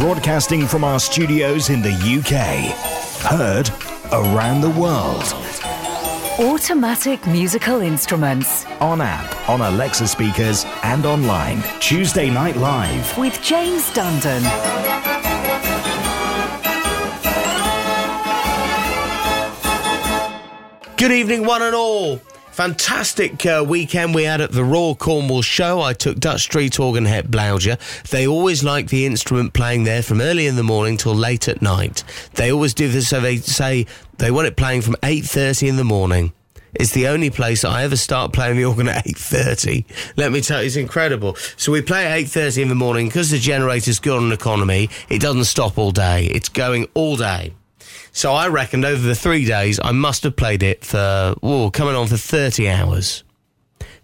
Broadcasting from our studios in the UK. Heard around the world. Automatic musical instruments. On app, on Alexa speakers, and online. Tuesday Night Live. With James Dundon. Good evening, one and all. Fantastic uh, weekend we had at the Royal Cornwall Show. I took Dutch Street Organ Het Blauwtje. They always like the instrument playing there from early in the morning till late at night. They always do this, so they say they want it playing from 8.30 in the morning. It's the only place I ever start playing the organ at 8.30. Let me tell you, it's incredible. So we play at 8.30 in the morning because the generator's good on economy. It doesn't stop all day. It's going all day. So I reckoned over the three days, I must have played it for, oh, coming on for 30 hours.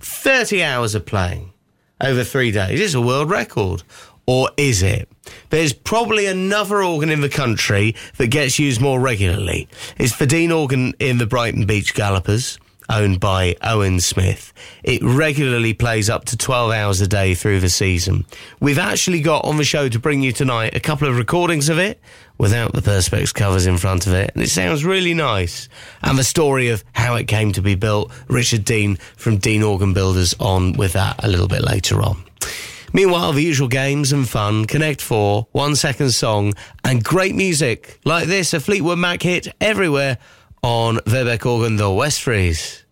30 hours of playing over three days. It's a world record. Or is it? There's probably another organ in the country that gets used more regularly. It's the Dean Organ in the Brighton Beach Gallopers owned by Owen Smith. It regularly plays up to 12 hours a day through the season. We've actually got on the show to bring you tonight a couple of recordings of it without the Perspex covers in front of it, and it sounds really nice. And the story of how it came to be built, Richard Dean from Dean Organ Builders on with that a little bit later on. Meanwhile, the usual games and fun, Connect 4, One Second Song, and great music like this, a Fleetwood Mac hit everywhere on Verbeeck Organ, the Westfries.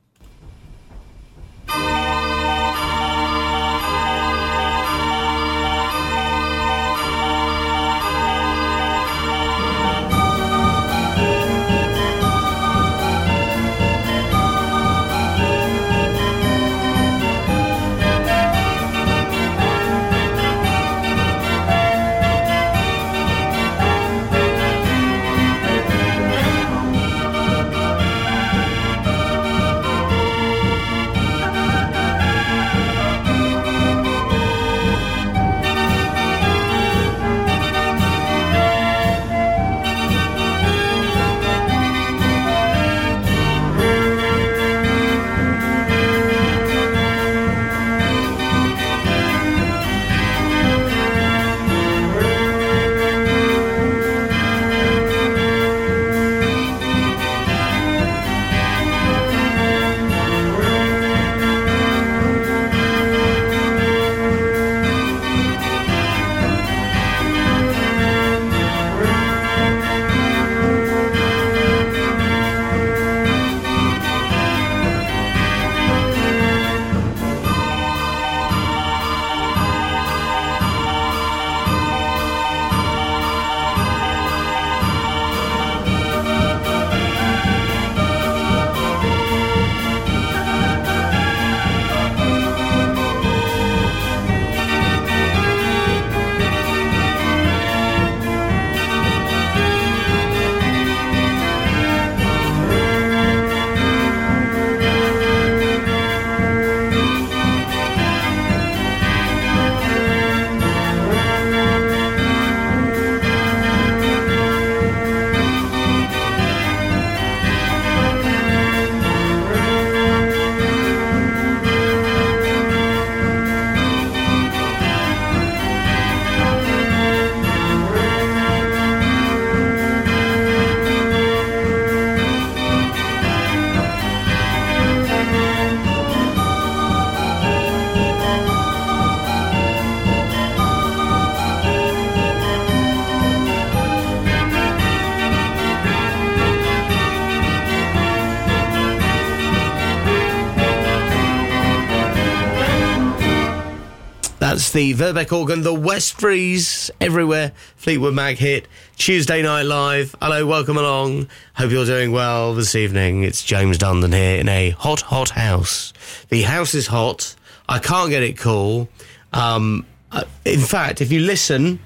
The Verbeeck organ, the West Westfries, everywhere. Fleetwood Mac hit. Tuesday Night Live. Hello, welcome along. Hope you're doing well this evening. It's James Dundon here in a hot, hot house. The house is hot. I can't get it cool. Um, uh, in fact, if you listen,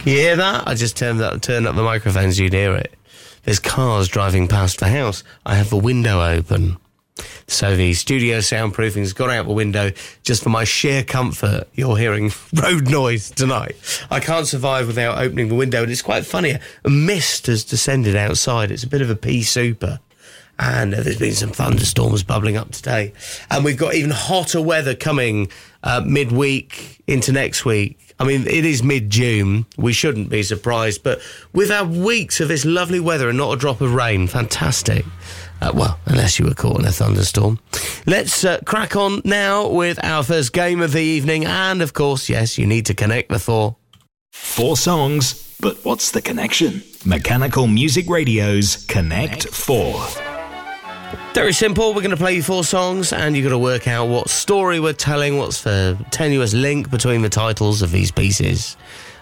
can you hear that? I just turned up, turned up the microphones, you'd hear it. There's cars driving past the house. I have the window open. So the studio soundproofing's gone out the window just for my sheer comfort. You're hearing road noise tonight. I can't survive without opening the window, and it's quite funny. A mist has descended outside. It's a bit of a pea super. and uh, there's been some thunderstorms bubbling up today. And we've got even hotter weather coming uh, midweek into next week. I mean, it is mid June. We shouldn't be surprised, but we've had weeks of this lovely weather and not a drop of rain. Fantastic. Uh, well, unless you were caught in a thunderstorm. Let's uh, crack on now with our first game of the evening. And of course, yes, you need to connect the four. Four songs, but what's the connection? Mechanical Music Radio's Connect 4. Very simple. We're going to play you four songs, and you've got to work out what story we're telling, what's the tenuous link between the titles of these pieces.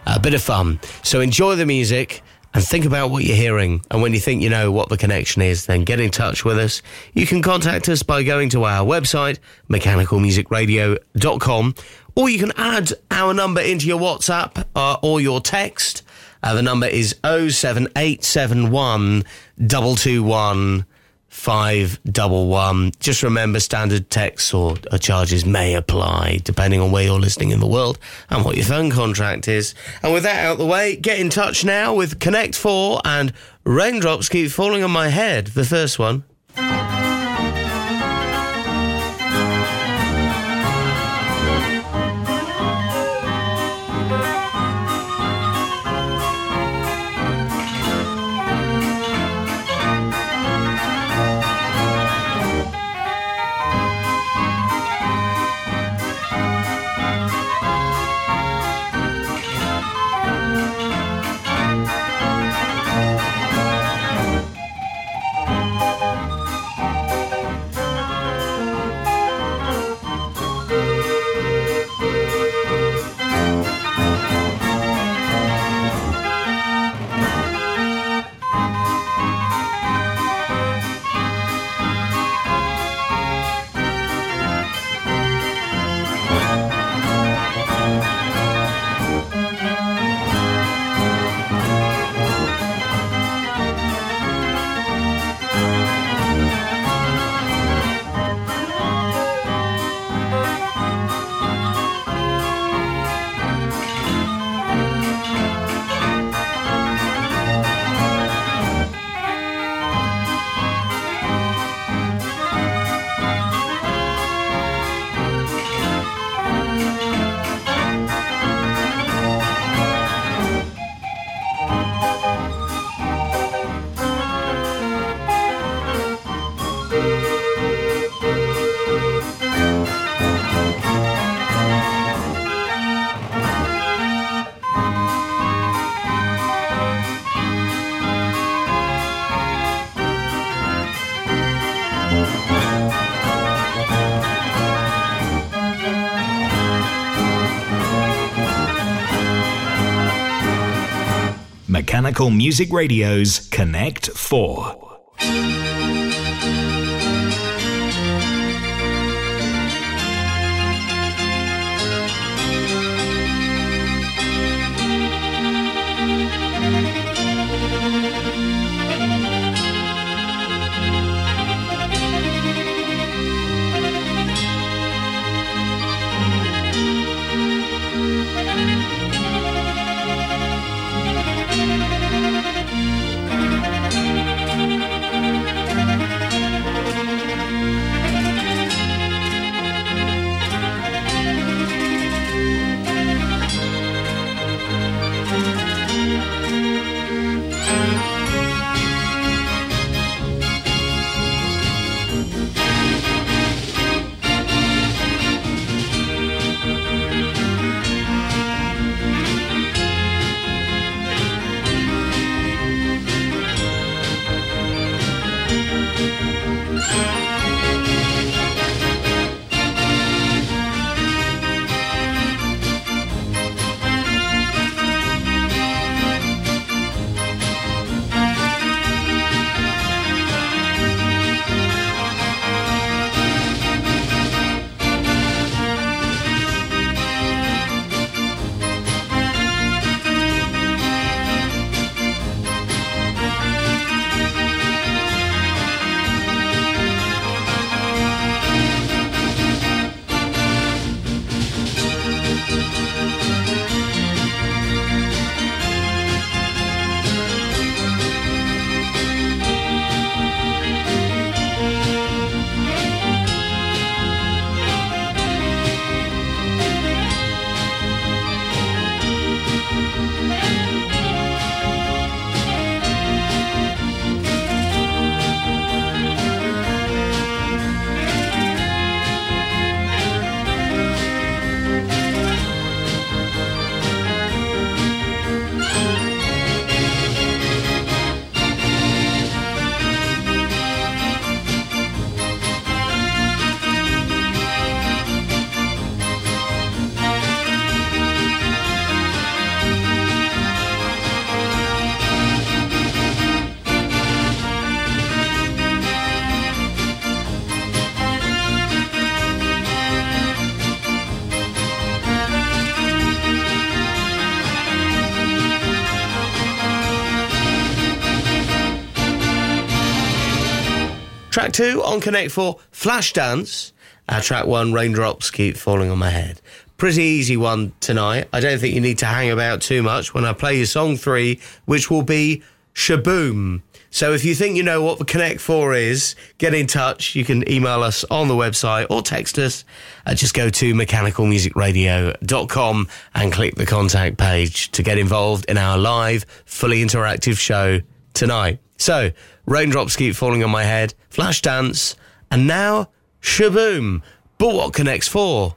A bit of fun. So enjoy the music and think about what you're hearing. And when you think you know what the connection is, then get in touch with us. You can contact us by going to our website, mechanicalmusicradio.com, or you can add our number into your WhatsApp uh, or your text. Uh, the number is 07871 221 five double one. Just remember, standard text or uh, charges may apply depending on where you're listening in the world and what your phone contract is. And with that out the way, get in touch now with Connect Four and Raindrops Keep Falling on My Head. The first one. Mechanical Music Radio's Connect 4. Two on Connect 4, Flashdance. Our track one, Raindrops Keep Falling on My Head. Pretty easy one tonight. I don't think you need to hang about too much when I play you song three, which will be Shaboom. So if you think you know what the Connect 4 is, get in touch. You can email us on the website or text us. Uh, just go to mechanicalmusicradio.com and click the contact page to get involved in our live, fully interactive show tonight. So, raindrops keep falling on my head, flash dance, and now shaboom. But what connects for?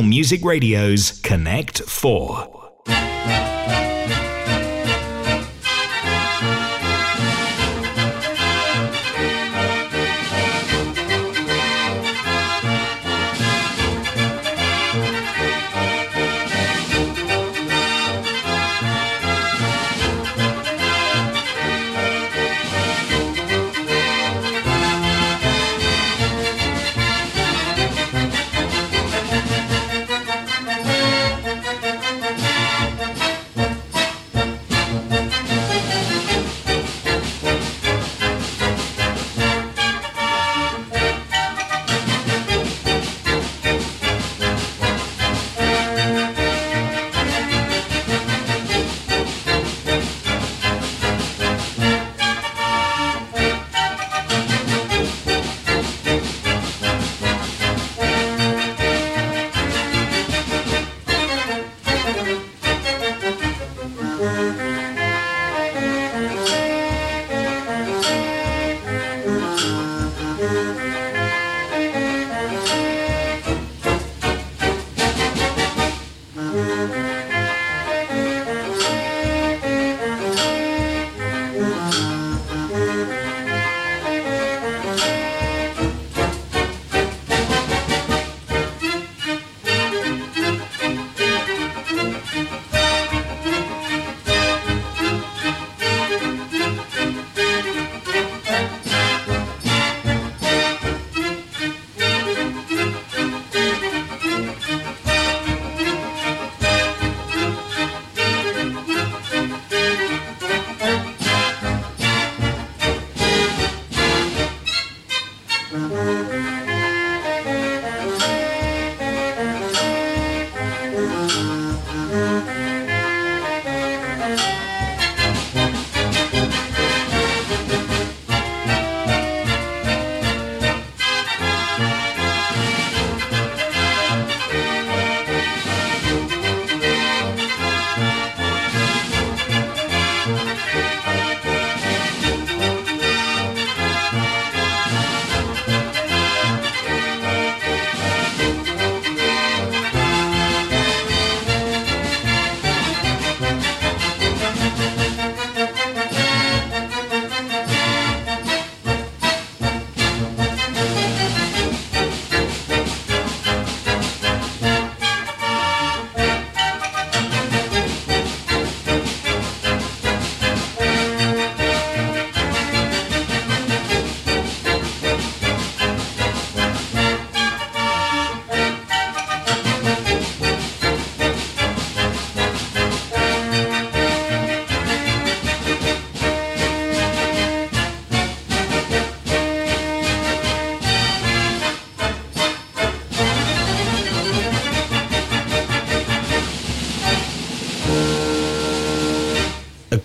Music Radio's Connect 4.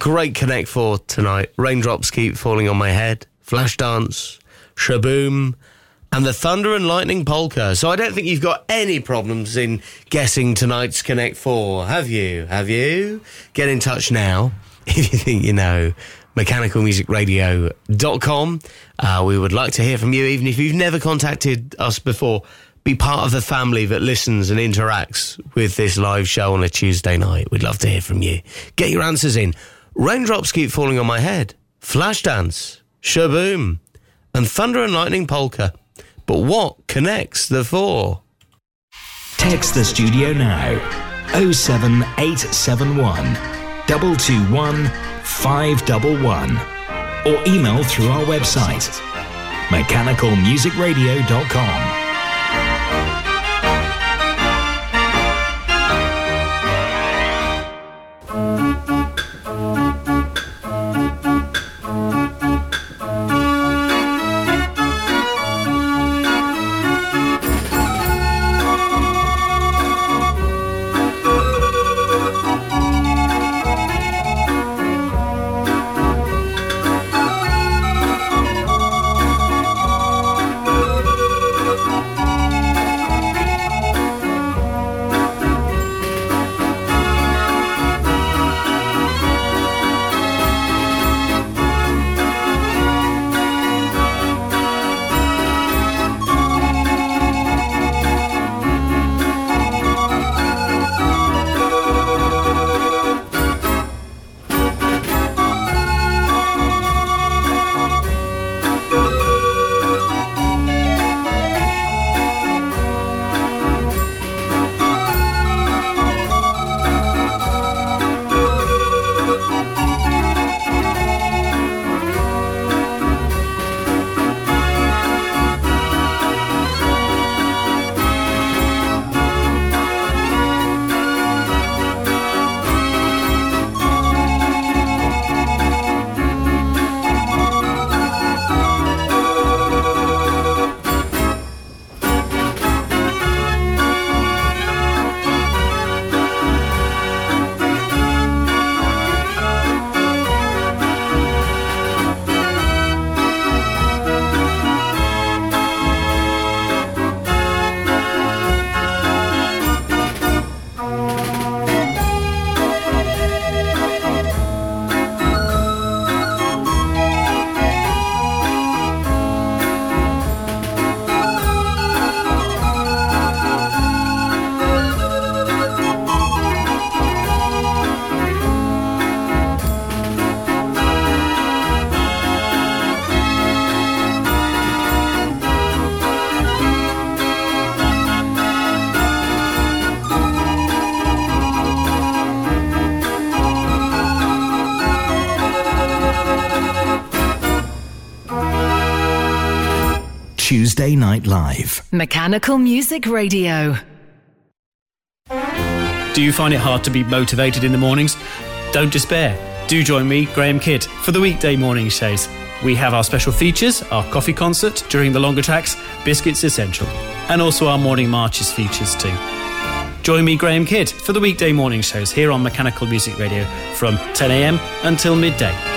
Great Connect Four tonight. Raindrops keep falling on my head. Flashdance, Shaboom, and the Thunder and Lightning Polka. So I don't think you've got any problems in guessing tonight's Connect Four, have you? Have you? Get in touch now if you think you know. MechanicalMusicRadio.com. Uh, we would like to hear from you, even if you've never contacted us before. Be part of the family that listens and interacts with this live show on a Tuesday night. We'd love to hear from you. Get your answers in. Raindrops keep falling on my head. Flashdance, Shaboom, and Thunder and Lightning Polka. But what connects the four? Text the studio now 07871 221 511 or email through our website mechanicalmusicradio.com. Live. Mechanical Music Radio. Do you find it hard to be motivated in the mornings? Don't despair. Do join me, Graham Kidd, for the weekday morning shows. We have our special features, our coffee concert during the longer tracks, Biscuits Essential, and also our morning marches features too. Join me, Graham Kidd, for the weekday morning shows here on Mechanical Music Radio from 10am until midday.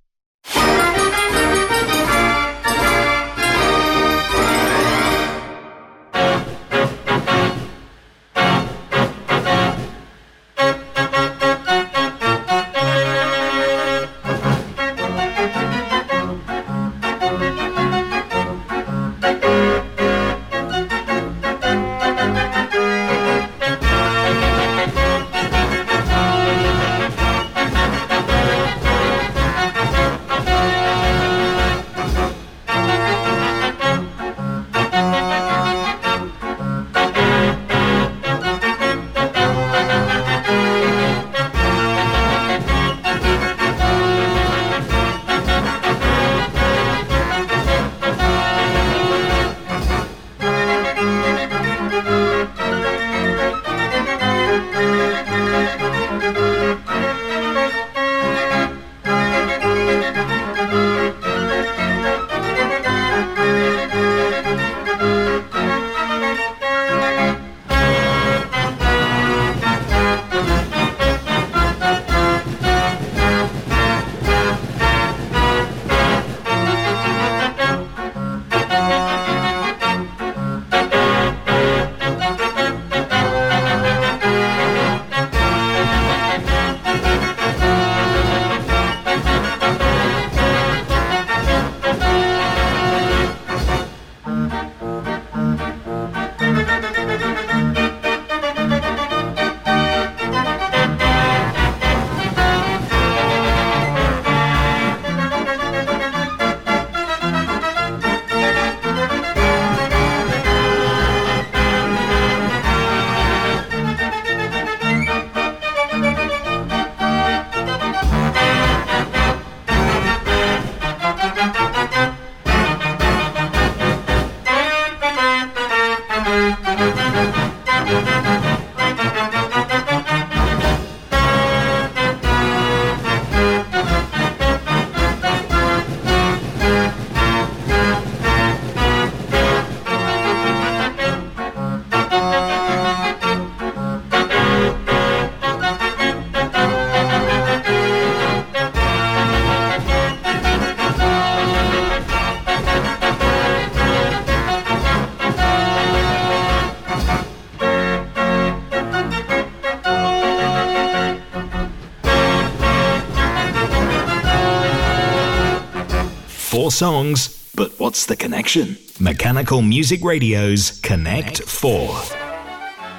songs, but what's the connection? Mechanical Music Radio's Connect 4.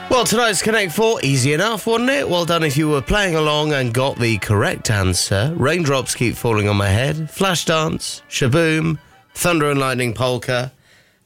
Well, tonight's Connect 4, easy enough, wasn't it? Well done if you were playing along and got the correct answer. Raindrops keep falling on my head, Flashdance, Shaboom, Thunder and Lightning Polka.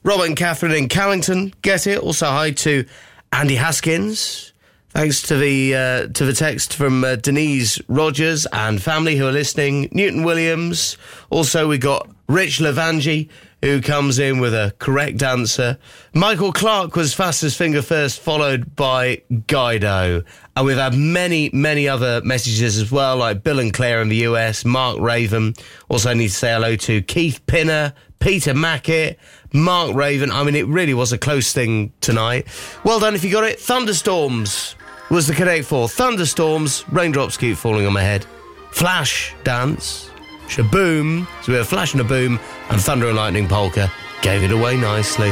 Rob and Catherine in Callington, get it? Also, hi to Andy Haskins. Thanks to the uh, to the text from uh, Denise Rogers and family who are listening. Newton Williams. Also, we got Rich Lavangi who comes in with a correct answer. Michael Clark was fastest finger first, followed by Guido. And we've had many, many other messages as well, like Bill and Claire in the US, Mark Raven. Also need to say hello to Keith Pinner, Peter Mackett, Mark Raven. I mean, it really was a close thing tonight. Well done if you got it. Thunderstorms was the Connect 4. Thunderstorms, raindrops keep falling on my head. Flash dance, shaboom. So we have Flash and a Boom and Thunder and Lightning Polka. Gave it away nicely.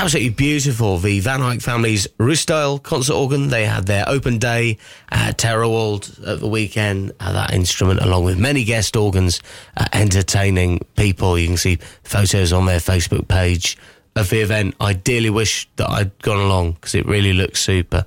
Absolutely beautiful. The Van Eyck family's Ruisdael concert organ. They had their open day at Terrawald at the weekend. Uh, that instrument, along with many guest organs, uh, entertaining people. You can see photos on their Facebook page of the event. I dearly wish that I'd gone along because it really looks super.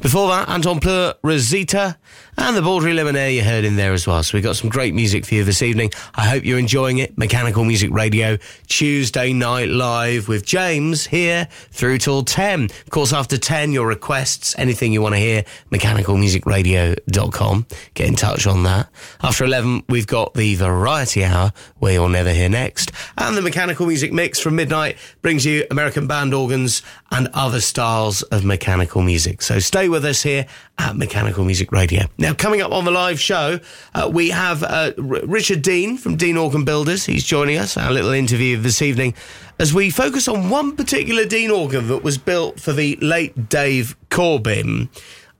Before that, Anton Pleur, Rosita, and the Baldry Lemonade you heard in there as well. So we've got some great music for you this evening. I hope you're enjoying it. Mechanical Music Radio, Tuesday night live with James here through till 10. Of course, after 10, your requests, anything you want to hear, mechanicalmusicradio.com. Get in touch on that. After 11, we've got the Variety Hour, where you'll never hear next. And the Mechanical Music Mix from midnight brings you American band organs and other styles of mechanical music. So stay with us here at Mechanical Music Radio. Now, coming up on the live show, uh, we have uh, R- Richard Dean from Dean Organ Builders. He's joining us, our little interview this evening, as we focus on one particular Dean organ that was built for the late Dave Corbin.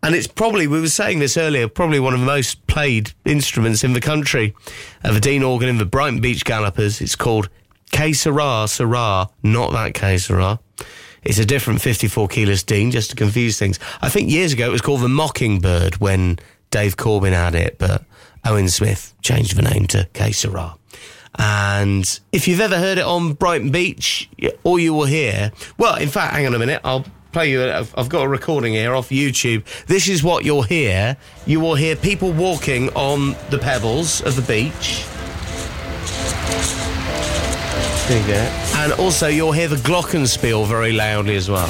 And it's probably, we were saying this earlier, probably one of the most played instruments in the country. Uh, the Dean organ in the Brighton Beach Gallopers. It's called K Sarah, not that K. It's a different 54 keyless Dean, just to confuse things. I think years ago it was called the Mockingbird when Dave Corbin had it, but Owen Smith changed the name to K Sarah. And if you've ever heard it on Brighton Beach, all you will hear, well, in fact, hang on a minute, I'll play you. I've I've got a recording here off YouTube. This is what you'll hear. You will hear people walking on the pebbles of the beach. There you go. And also, you'll hear the glockenspiel very loudly as well.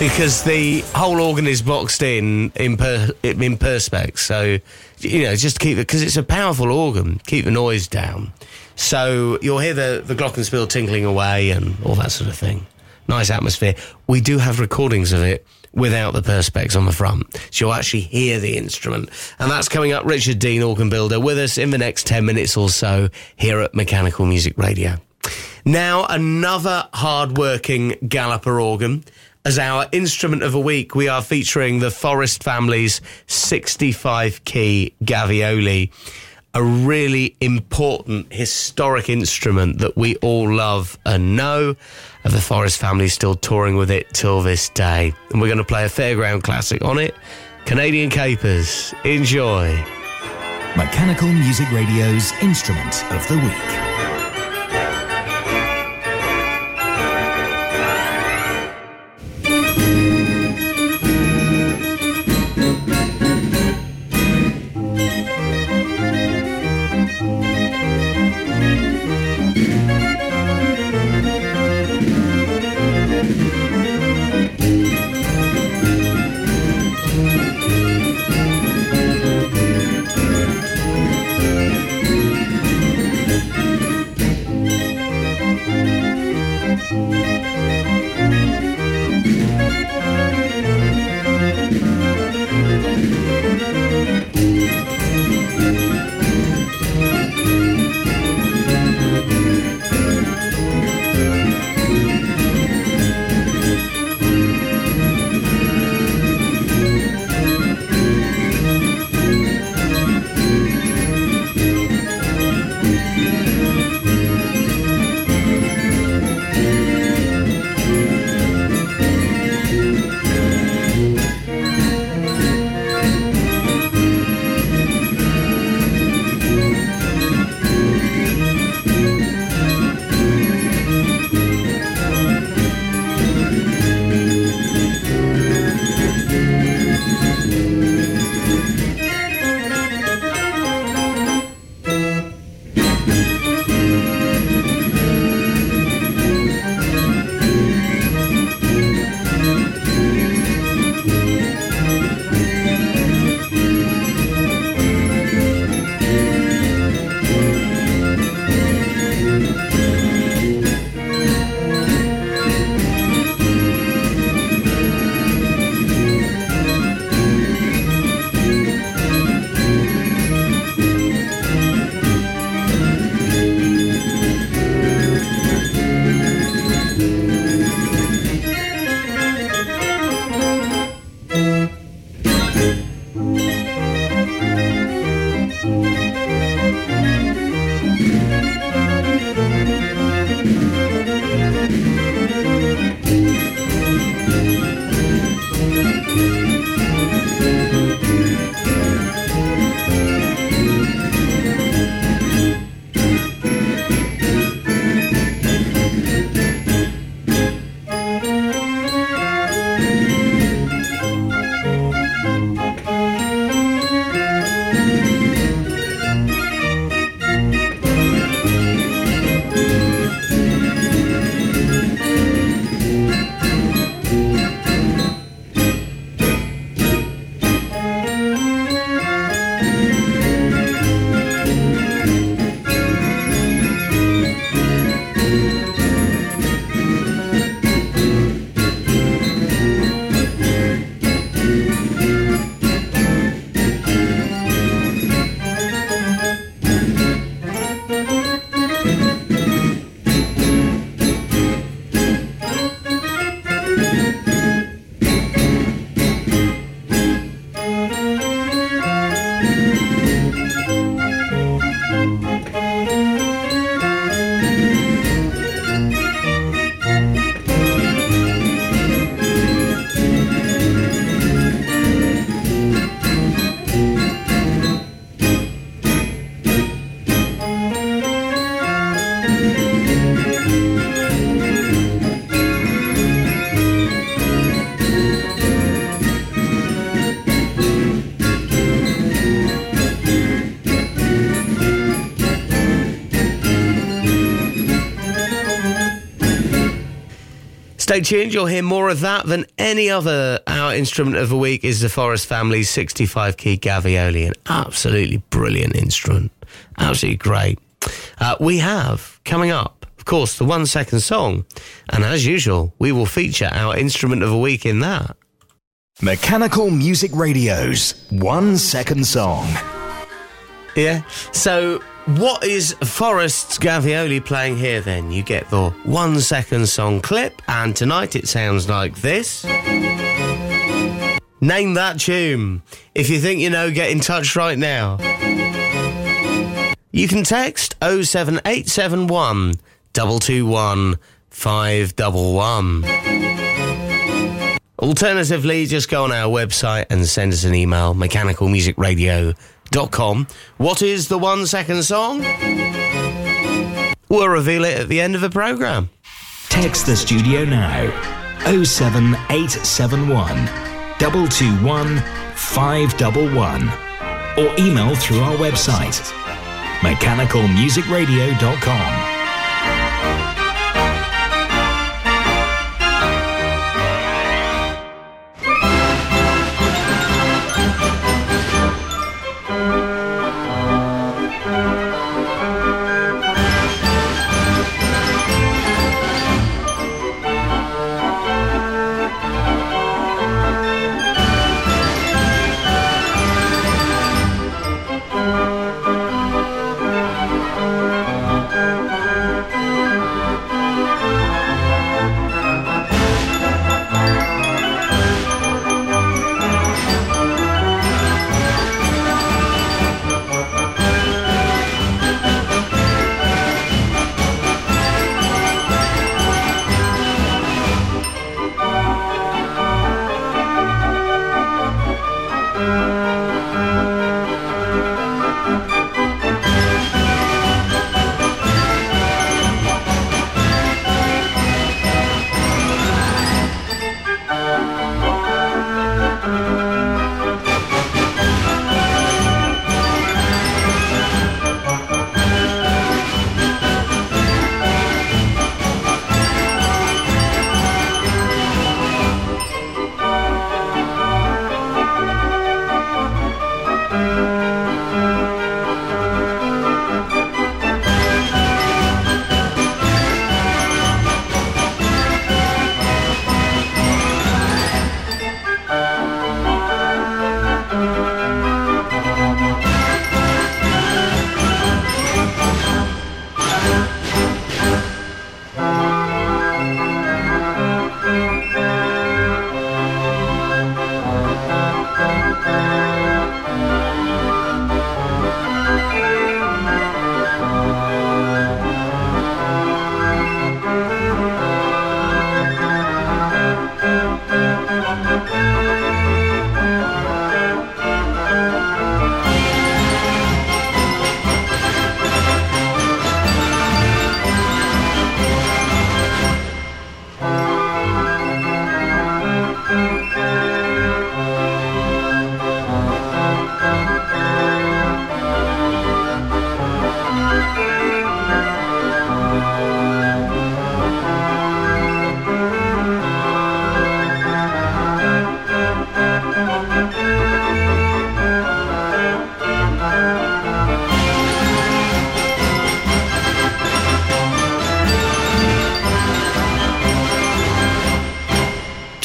Because the whole organ is boxed in in, per, in perspex, so you know just keep it because it's a powerful organ. Keep the noise down. So you'll hear the the glockenspiel tinkling away and all that sort of thing. Nice atmosphere. We do have recordings of it without the perspex on the front. So you'll actually hear the instrument. And that's coming up. Richard Dean, organ builder, with us in the next 10 minutes or so here at Mechanical Music Radio. Now, another hard-working galloper organ. As our instrument of the week, we are featuring the Forest family's 65 key Gavioli, a really important historic instrument that we all love and know. And the Forest family still touring with it till this day. And we're going to play a fairground classic on it Canadian Capers. Enjoy. Mechanical Music Radio's Instrument of the Week. Stay tuned, you'll hear more of that than any other. Our instrument of the week is the Forest Family's 65 key Gavioli, an absolutely brilliant instrument. Absolutely great. Uh, we have coming up, of course, the one second song, and as usual, we will feature our instrument of the week in that. Mechanical Music Radio's one second song. Yeah. So, what is Forest's Gavioli playing here then? You get the one second song clip, and tonight it sounds like this. Name that tune. If you think you know, get in touch right now. You can text 07871 221 511. Alternatively, just go on our website and send us an email, mechanicalmusicradio.com. What is the one second song? We'll reveal it at the end of the programme. Text the studio now 07871 221 511 or email through our website mechanicalmusicradio.com.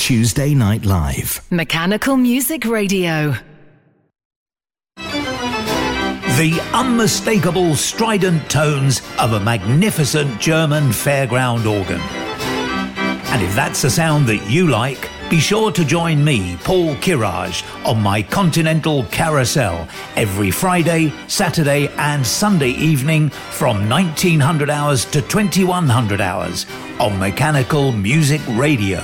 Tuesday Night Live. Mechanical Music Radio. The unmistakable strident tones of a magnificent German fairground organ. And if that's a sound that you like, be sure to join me, Paul Kirage, on my Continental Carousel every Friday, Saturday, and Sunday evening from 1900 hours to 2100 hours on Mechanical Music Radio.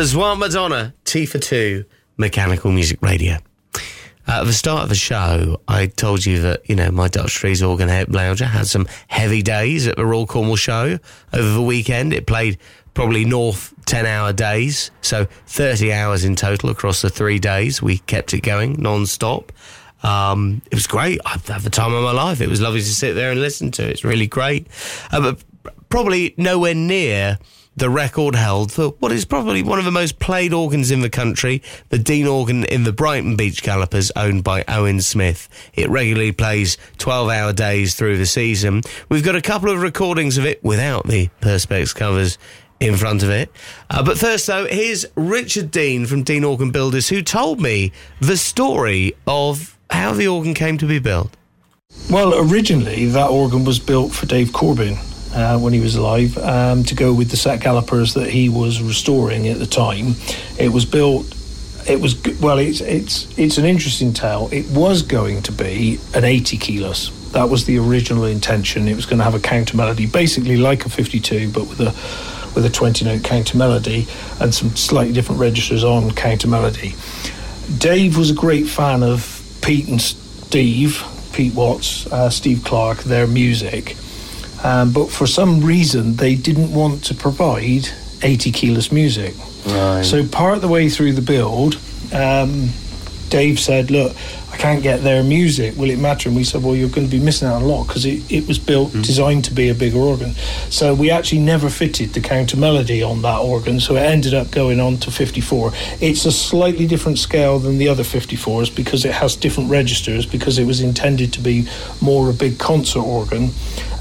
Besoin Madonna, T for two, Mechanical Music Radio. At the start of the show, I told you that, you know, my Dutch Trees organ Het Blounger had some heavy days at the Royal Cornwall show over the weekend. It played probably north 10 hour days, so 30 hours in total across the three days. We kept it going non stop. Um, it was great. I've had the time of my life. It was lovely to sit there and listen to. It. It's really great. Uh, but probably nowhere near the record held for what is probably one of the most played organs in the country, the Dean organ in the Brighton Beach Gallopers, owned by Owen Smith. It regularly plays 12 hour days through the season. We've got a couple of recordings of it without the Perspex covers in front of it. Uh, but first, though, here's Richard Dean from Dean Organ Builders, who told me the story of how the organ came to be built. Well, originally, that organ was built for Dave Corbin uh, when he was alive um, to go with the set gallopers that he was restoring at the time. It was built. It was well. It's it's it's an interesting tale. It was going to be an 80 keyless. That was the original intention. It was going to have a counter melody, basically like a 52, but with a with a 20 note counter melody and some slightly different registers on counter melody. Dave was a great fan of Pete and Steve, Pete Watts, uh, Steve Clark, their music um, but for some reason, they didn't want to provide 80 keyless music. Right. So, part of the way through the build, um, Dave said, Look, I can't get their music. Will it matter? And we said, Well, you're going to be missing out a lot because it, it was built, mm. designed to be a bigger organ. So, we actually never fitted the counter melody on that organ. So, it ended up going on to 54. It's a slightly different scale than the other 54s because it has different registers because it was intended to be more a big concert organ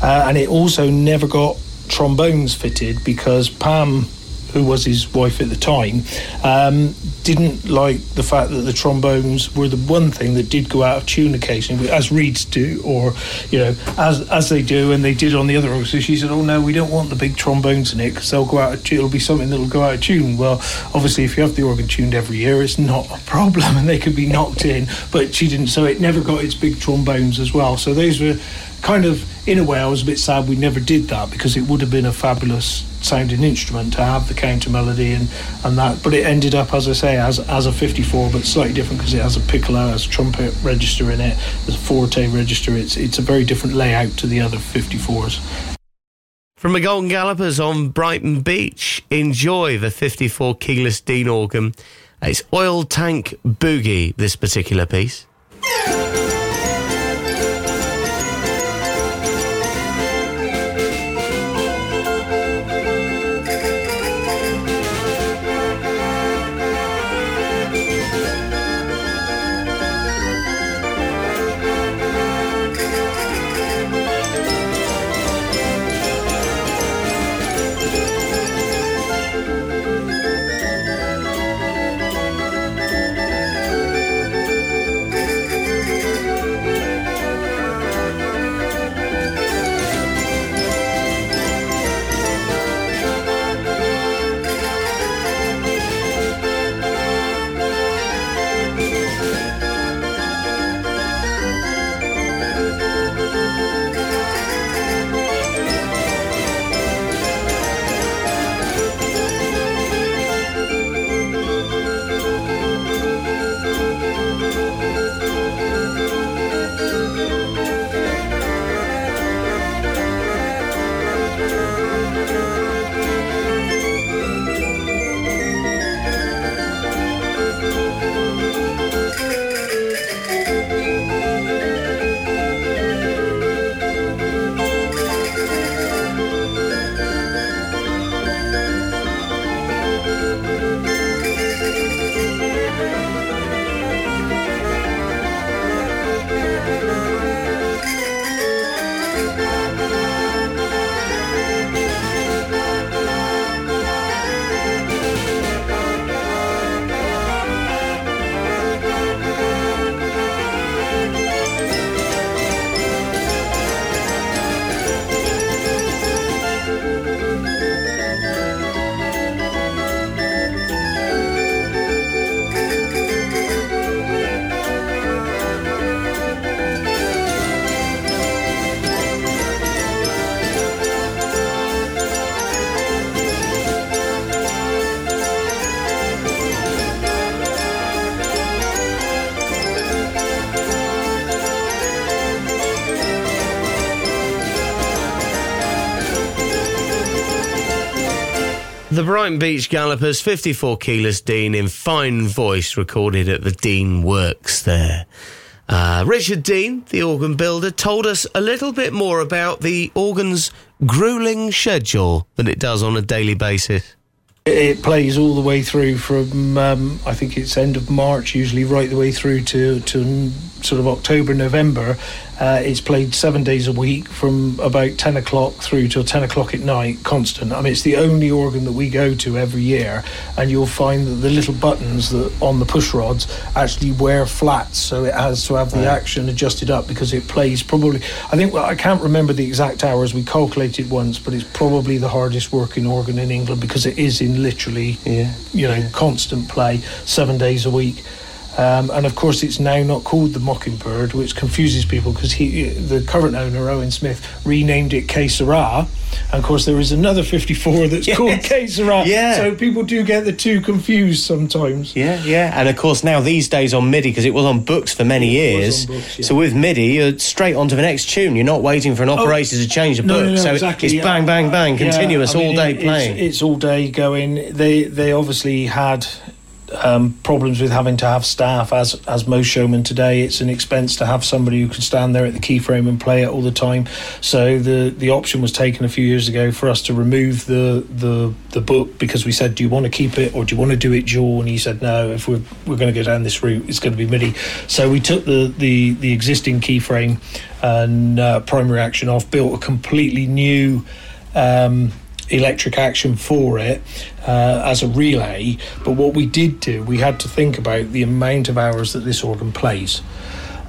uh, and it also never got trombones fitted because Pam who was his wife at the time, um, didn't like the fact that the trombones were the one thing that did go out of tune occasionally, as reeds do, or you know, as as they do, and they did on the other organ. So she said, "Oh no, we don't want the big trombones in it because they'll go out. Of, it'll be something that'll go out of tune." Well, obviously, if you have the organ tuned every year, it's not a problem, and they could be knocked in. But she didn't, so it never got its big trombones as well. So those were kind of, in a way, I was a bit sad we never did that because it would have been a fabulous sounding instrument to have the counter melody and, and that. But it ended up, as I say, as as a 54, but slightly different because it has a piccolo, has a trumpet register in it, there's a forte register. It's it's a very different layout to the other 54s. From the Golden Gallopers on Brighton Beach, enjoy the 54 keyless Dean organ. It's Oil Tank Boogie, this particular piece. Brighton Beach Gallopers, 54 Keyless Dean in fine voice, recorded at the Dean Works there. Uh, Richard Dean, the organ builder, told us a little bit more about the organ's grueling schedule than it does on a daily basis. It plays all the way through from um, I think it's end of March, usually right the way through to to sort of October, November. Uh, it's played seven days a week from about 10 o'clock through till 10 o'clock at night, constant. I mean, it's the only organ that we go to every year, and you'll find that the little buttons that on the push rods actually wear flats, so it has to have the action adjusted up because it plays probably. I think well, I can't remember the exact hours we calculated once, but it's probably the hardest working organ in England because it is in literally, Yeah. you know, constant play, seven days a week. Um, and of course, it's now not called the Mockingbird, which confuses people because he, the current owner, Owen Smith, renamed it K Sarah. And of course, there is another 54 that's Yes. called K Sarah. Yeah. So people do get the two confused sometimes. Yeah, yeah. And of course, now these days on MIDI, because it was on books for many years. books, yeah. So with MIDI, you're straight onto the next tune. You're not waiting for an operator to change the Oh. Book. no, no, so exactly, it's yeah. bang, bang, bang, Yeah, continuous I mean, all day it- playing. It's, it's all day going. They they obviously had um, problems with having to have staff, as as most showmen today. It's an expense to have somebody who can stand there at the keyframe and play it all the time. So the the option was taken a few years ago for us to remove the the the book because we said, do you want to keep it or do you want to do it dual? And he said, no. If we're we're going to go down this route, it's going to be MIDI. So we took the the the existing keyframe and uh, primary action off, built a completely new. Um, electric action for it uh, as a relay. But what we did do, we had to think about the amount of hours that this organ plays,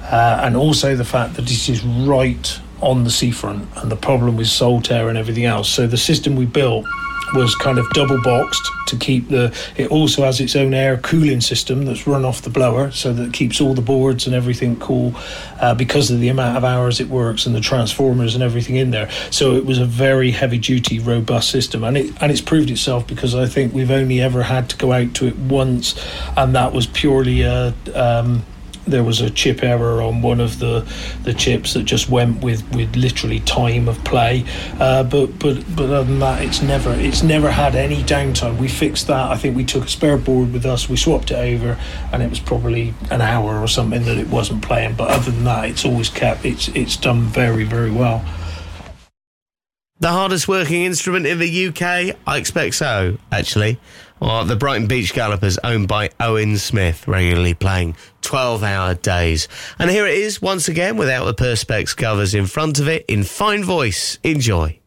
uh, and also the fact that it is right on the seafront, and the problem with Solitaire and everything else. So the system we built was kind of double boxed to keep the it also has its own air cooling system that's run off the blower so that keeps all the boards and everything cool uh, because of the amount of hours it works and the transformers and everything in there. So it was a very heavy duty robust system and it and it's proved itself because I think we've only ever had to go out to it once and that was purely a um, there was a chip error on one of the the chips that just went with with literally time of play. Uh, but but but other than that it's never it's never had any downtime. We fixed that. I think we took a spare board with us. We swapped it over and it was probably an hour or something that it wasn't playing. But other than that it's always kept. It's it's done very very well. The hardest working instrument in the UK? I expect so, actually. Well, the Brighton Beach Gallopers, owned by Owen Smith, regularly playing 12 hour days. And here it is, once again, without the Perspex covers in front of it, in fine voice. Enjoy.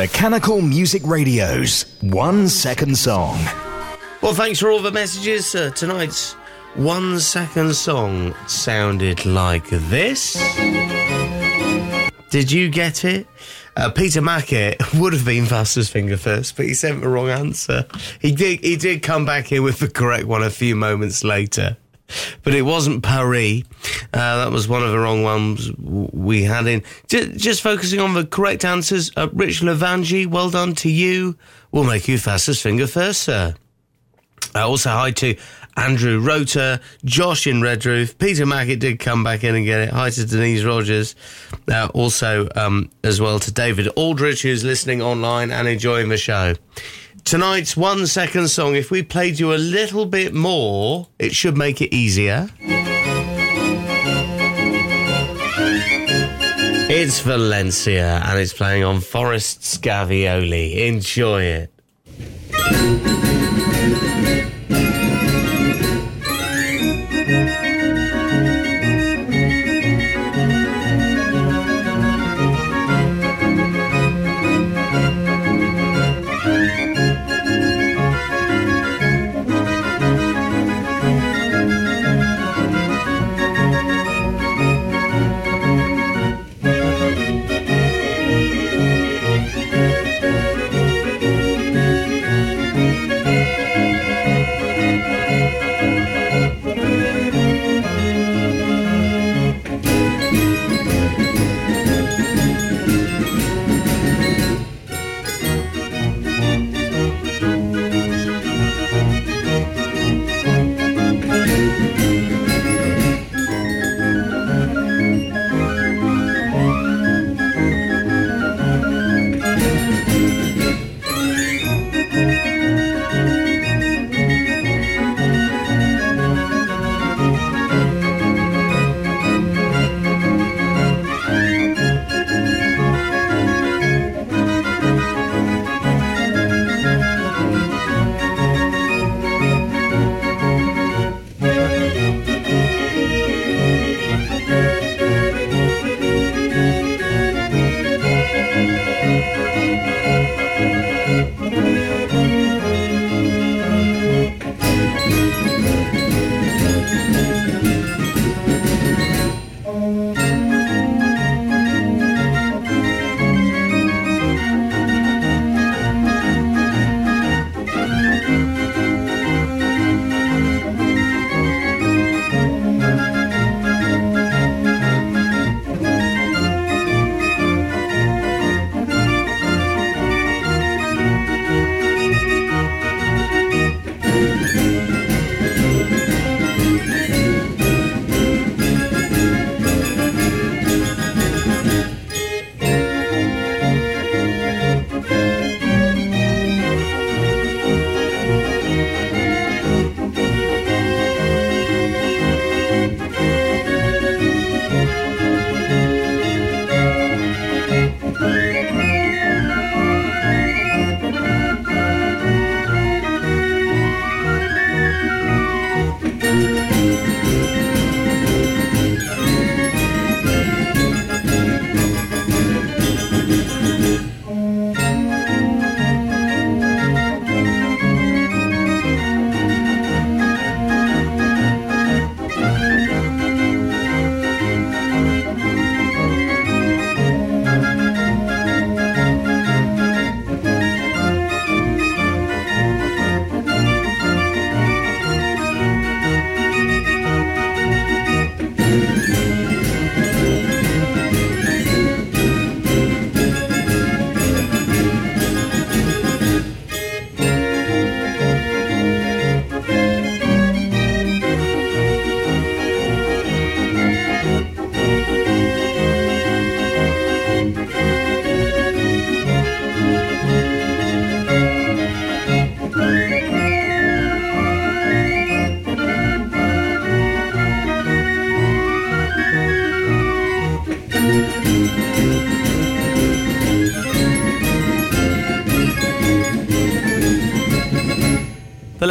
Mechanical Music Radio's One Second Song. Well, thanks for all the messages. Uh, tonight's one second song sounded like this. Did you get it? Uh, Peter Mackett would have been fastest finger first, but he sent the wrong answer. He did. He did come back in with the correct one a few moments later, but it wasn't Paris. Uh, that was one of the wrong ones we had in. Just, just focusing on the correct answers. Uh, Rich Lavangi, well done to you. We'll make you fastest finger first, sir. Uh, also, hi to Andrew Rota, Josh in Redruth, Peter Mackett did come back in and get it. Hi to Denise Rogers. Uh, also, um, as well to David Aldrich, who's listening online and enjoying the show. Tonight's one second song, if we played you a little bit more, it should make it easier. It's Valencia and it's playing on Forest's Gavioli. Enjoy it.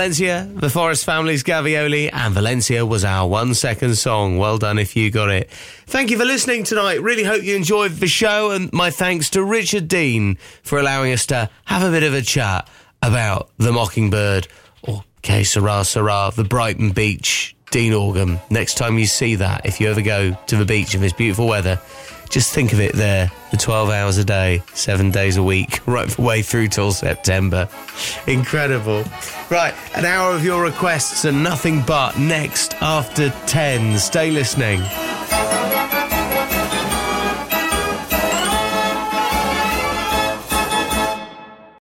Valencia, the Forest Family's Gavioli, and Valencia was our one second song. Well done if you got it. Thank you for listening tonight. Really hope you enjoyed the show, and my thanks to Richard Dean for allowing us to have a bit of a chat about the Mockingbird or Que Sera Sera, the Brighton Beach Dean organ. Next time you see that, if you ever go to the beach in this beautiful weather, just think of it there for 12 hours a day, seven days a week, right the way through till September. Incredible. Right, an hour of your requests and nothing but next after 10. Stay listening.